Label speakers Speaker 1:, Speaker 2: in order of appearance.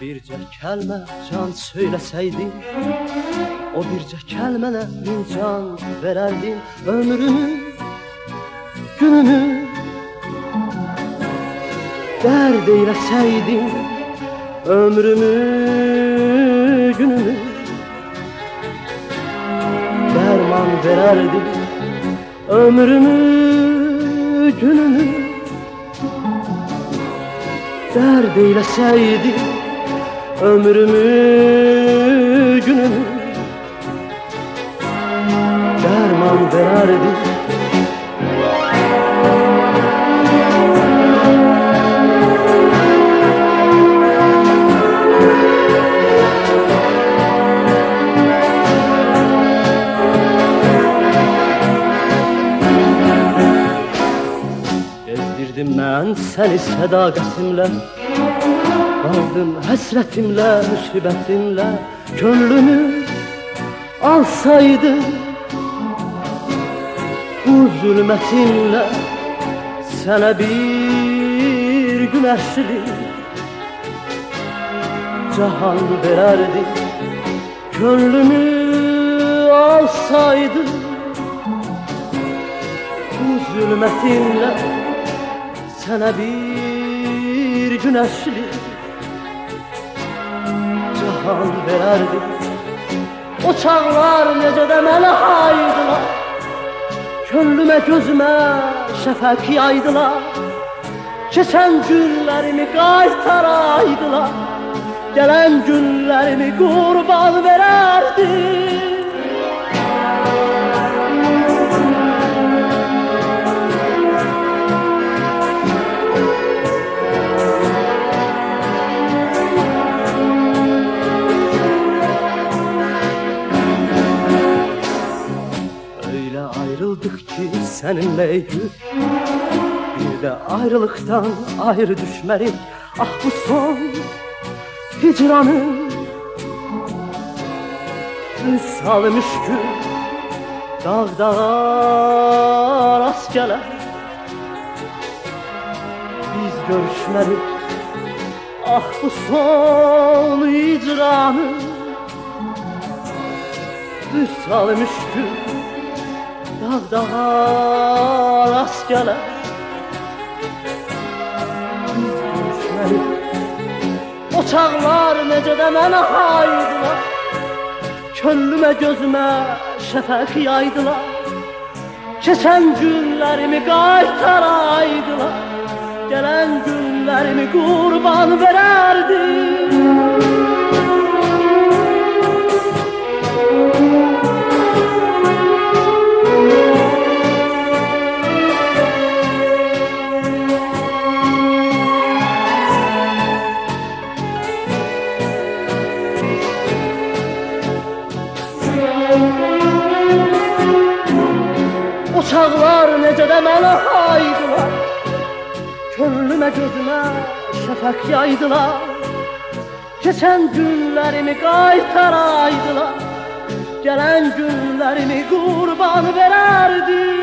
Speaker 1: bircə kəlmə can söyleseydi, O bircə kəlmənə min can verərdin Ömrümü, günümü Dərd eyləsəydin Ömrümü, günümü Dərman verərdin Ömrümü, günümü Dərd eyləsəydin Ömrümü, günümü. Derman vererdi Gezdirdim ben seni sedaqətimlə Aldım həsrətimlə, müsibətimlə Könlümü alsaydım Bu zulmətinlə sənə bir güneşli Cahan verərdim Könlümü alsaydım Bu zulmətinlə sənə bir güneşli Cahan verərdim O çağlar necə də mənə haydılar. Könlüme gözüme şəfəq yaydılar Keçən günlərimi qaytaraydılar. Gələn günlərimi qurban verərdim ayrıldık ki seninle Bir de ayrılıktan ayrı düşmelik Ah bu son hicranın Misal müşkül dağda rast gelen Biz görüşmelik Ah bu son hicranın Misal müşkül dağda rast gələ Biz görüşməli O çağlar necə də mənə haydılar. Könlümə gözümə şəfəq yaydılar. Keçən günlərimi qaytaraydılar. Gələn günlərimi qurban verərdim Çağlar necə də mənə haydılar. Könlümə gözümə şəfək yaydılar. Keçən günlərimi qaytaraydılar. Gələn günlərimi qurban verərdim